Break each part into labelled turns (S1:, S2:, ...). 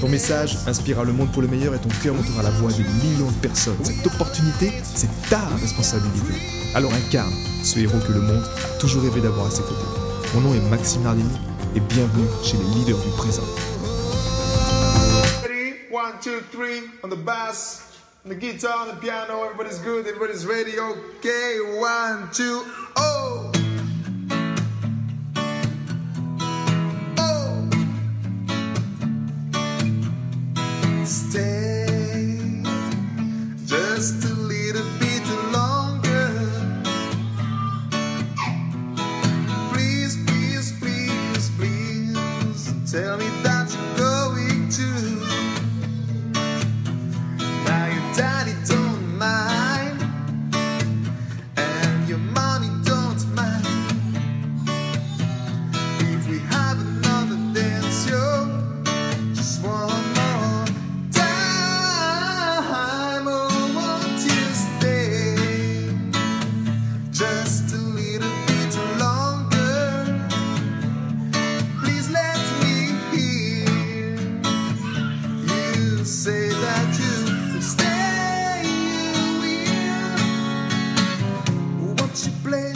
S1: Ton message inspirera le monde pour le meilleur et ton cœur montera la voix de millions de personnes. Cette opportunité, c'est ta responsabilité. Alors incarne ce héros que le monde a toujours rêvé d'avoir à ses côtés. Mon nom est Maxime Nardini et bienvenue chez les leaders du présent.
S2: One, two, three on the bass, the guitar, the piano. Everybody's good. Everybody's ready. Okay, one, two. Oh. Stay just a little bit longer. Please, please, please, please tell me say that you stay. You will. Place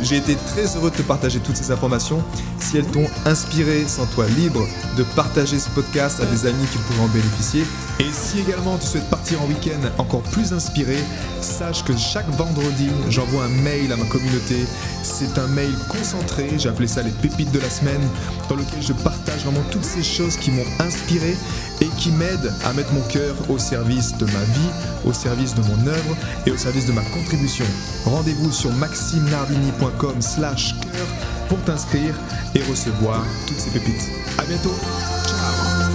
S1: J'ai été très heureux de te partager toutes ces informations. Si elles t'ont inspiré, sens-toi libre de partager ce podcast à des amis qui pourraient en bénéficier. Et si également tu souhaites partir en week-end encore plus inspiré, sache que chaque vendredi, j'envoie un mail à ma communauté. C'est un mail concentré, j'ai appelé ça les pépites de la semaine, dans lequel je partage vraiment toutes ces choses qui m'ont inspiré et qui m'aident à mettre mon cœur au service de ma vie, au service de mon œuvre et au service de ma contribution. Rendez-vous sur maximenardini.com slash cœur pour t'inscrire et recevoir toutes ces pépites. À bientôt. Ciao.